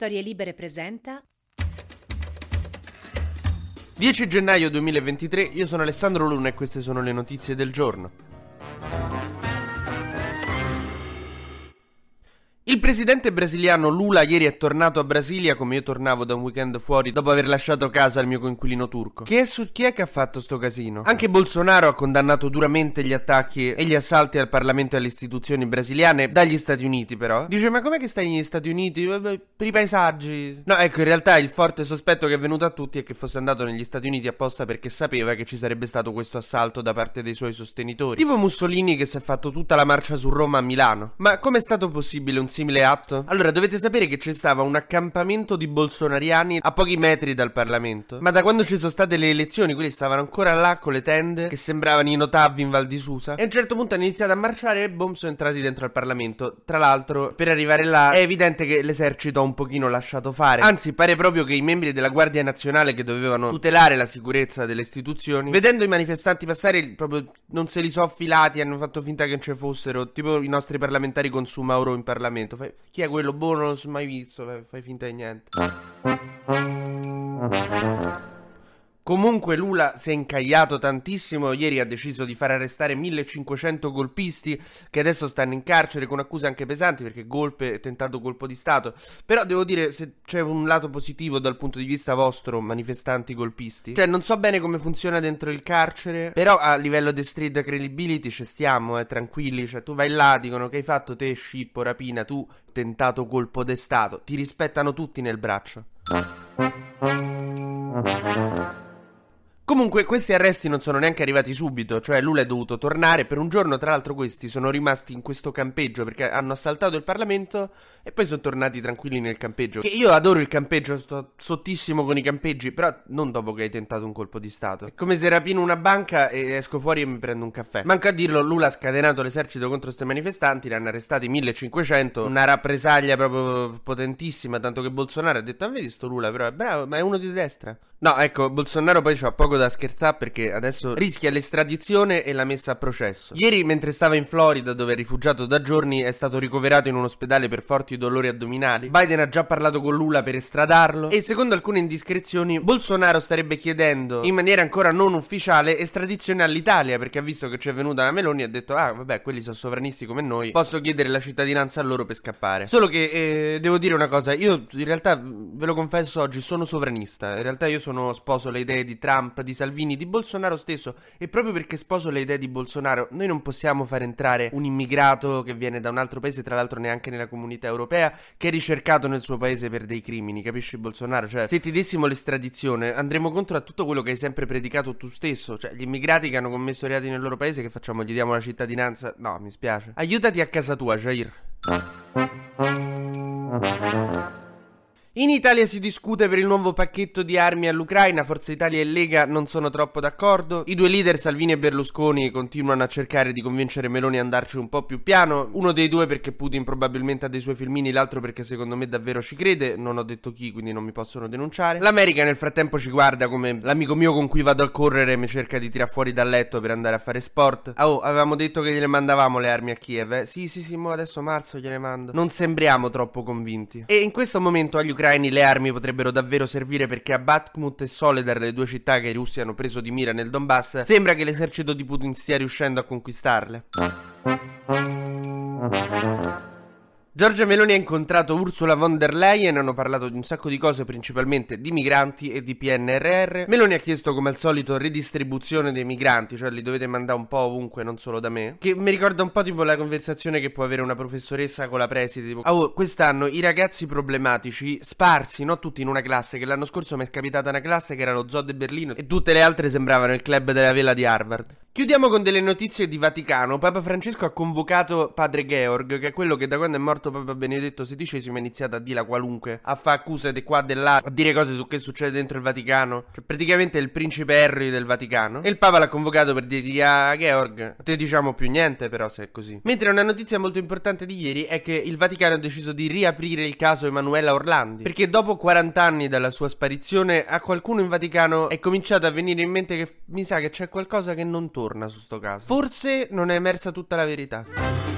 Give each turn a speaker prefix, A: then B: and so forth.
A: Storie Libere presenta
B: 10 gennaio 2023, io sono Alessandro Luna e queste sono le notizie del giorno. Il presidente brasiliano Lula ieri è tornato a Brasilia come io tornavo da un weekend fuori dopo aver lasciato casa il mio coinquilino turco. Che è su chi è che ha fatto sto casino? Anche Bolsonaro ha condannato duramente gli attacchi e gli assalti al Parlamento e alle istituzioni brasiliane dagli Stati Uniti però. Dice ma com'è che stai negli Stati Uniti? Per i paesaggi. No, ecco, in realtà il forte sospetto che è venuto a tutti è che fosse andato negli Stati Uniti apposta perché sapeva che ci sarebbe stato questo assalto da parte dei suoi sostenitori. Tipo Mussolini che si è fatto tutta la marcia su Roma a Milano. Ma com'è stato possibile un simile atto? Allora, dovete sapere che c'è stato un accampamento di bolsonariani a pochi metri dal Parlamento. Ma da quando ci sono state le elezioni, quelli stavano ancora là con le tende che sembravano i notavi in Val di Susa. E a un certo punto hanno iniziato a marciare e boom sono entrati dentro al Parlamento. Tra l'altro, per arrivare là è evidente che l'esercito ha un pochino lasciato fare. Anzi, pare proprio che i membri della Guardia Nazionale che dovevano tutelare la sicurezza delle istituzioni, vedendo i manifestanti passare, proprio non se li so affilati, hanno fatto finta che non ci fossero. Tipo i nostri parlamentari con Sumauro in Parlamento. Fai, chi è quello? Boh, non l'ho mai visto. Fai finta di niente. Comunque Lula si è incagliato tantissimo, ieri ha deciso di far arrestare 1500 golpisti che adesso stanno in carcere con accuse anche pesanti perché golpe tentato colpo di Stato. Però devo dire se c'è un lato positivo dal punto di vista vostro, manifestanti golpisti. Cioè non so bene come funziona dentro il carcere, però a livello di street credibility ci stiamo, eh, tranquilli, cioè tu vai là, dicono che hai fatto te scippo, rapina, tu tentato colpo di Stato, ti rispettano tutti nel braccio. Comunque questi arresti non sono neanche arrivati subito, cioè Lula è dovuto tornare per un giorno, tra l'altro questi sono rimasti in questo campeggio perché hanno assaltato il Parlamento e poi sono tornati tranquilli nel campeggio. Che io adoro il campeggio, sto sottissimo con i campeggi, però non dopo che hai tentato un colpo di Stato. È come se rapino una banca e esco fuori e mi prendo un caffè. Manca a dirlo, Lula ha scatenato l'esercito contro questi manifestanti, ne hanno arrestati 1500, una rappresaglia proprio potentissima, tanto che Bolsonaro ha detto, ah vedi sto Lula però è bravo, ma è uno di destra. No, ecco, Bolsonaro poi c'ha poco da scherzare perché adesso rischia l'estradizione e la messa a processo. Ieri, mentre stava in Florida, dove è rifugiato da giorni, è stato ricoverato in un ospedale per forti dolori addominali. Biden ha già parlato con Lula per estradarlo. E secondo alcune indiscrezioni, Bolsonaro starebbe chiedendo, in maniera ancora non ufficiale, estradizione all'Italia perché ha visto che c'è venuta la Meloni e ha detto: Ah, vabbè, quelli sono sovranisti come noi, posso chiedere la cittadinanza a loro per scappare. Solo che eh, devo dire una cosa: io in realtà, ve lo confesso oggi, sono sovranista. In realtà, io sono sposo le idee di Trump, di Salvini, di Bolsonaro stesso e proprio perché sposo le idee di Bolsonaro noi non possiamo far entrare un immigrato che viene da un altro paese, tra l'altro neanche nella comunità europea, che è ricercato nel suo paese per dei crimini, capisci Bolsonaro? Cioè, se ti dessimo l'estradizione andremo contro a tutto quello che hai sempre predicato tu stesso, cioè gli immigrati che hanno commesso reati nel loro paese che facciamo? Gli diamo la cittadinanza? No, mi spiace. Aiutati a casa tua, Jair. In Italia si discute per il nuovo pacchetto di armi all'Ucraina, Forza Italia e Lega non sono troppo d'accordo. I due leader Salvini e Berlusconi continuano a cercare di convincere Meloni ad andarci un po' più piano, uno dei due perché Putin probabilmente ha dei suoi filmini, l'altro perché secondo me davvero ci crede, non ho detto chi quindi non mi possono denunciare. L'America nel frattempo ci guarda come l'amico mio con cui vado a correre mi cerca di tirar fuori dal letto per andare a fare sport. Oh, avevamo detto che gliele mandavamo le armi a Kiev, eh? Sì, sì, sì, mo adesso marzo gliele mando. Non sembriamo troppo convinti. E in questo momento agli ucraini ucraini le armi potrebbero davvero servire perché a Bakhmut e Soledar, le due città che i russi hanno preso di mira nel Donbass, sembra che l'esercito di Putin stia riuscendo a conquistarle. Giorgia Meloni ha incontrato Ursula von der Leyen, hanno parlato di un sacco di cose, principalmente di migranti e di PNRR. Meloni ha chiesto come al solito ridistribuzione dei migranti, cioè li dovete mandare un po' ovunque, non solo da me. Che mi ricorda un po' tipo la conversazione che può avere una professoressa con la preside, tipo "Oh, quest'anno i ragazzi problematici sparsi, non tutti in una classe, che l'anno scorso mi è capitata una classe che era lo Zoo de Berlino e tutte le altre sembravano il club della vela di Harvard". Chiudiamo con delle notizie di Vaticano. Papa Francesco ha convocato padre Georg, che è quello che da quando è morto Papa Benedetto XVI ha iniziato a dire qualunque, a fare accuse di qua e di là, a dire cose su che succede dentro il Vaticano. Cioè, praticamente è il principe Harry del Vaticano. E il Papa l'ha convocato per dirgli a Georg, te diciamo più niente però se è così. Mentre una notizia molto importante di ieri è che il Vaticano ha deciso di riaprire il caso Emanuela Orlandi. Perché dopo 40 anni dalla sua sparizione, a qualcuno in Vaticano è cominciato a venire in mente che mi sa che c'è qualcosa che non torna su sto caso. Forse non è emersa tutta la verità.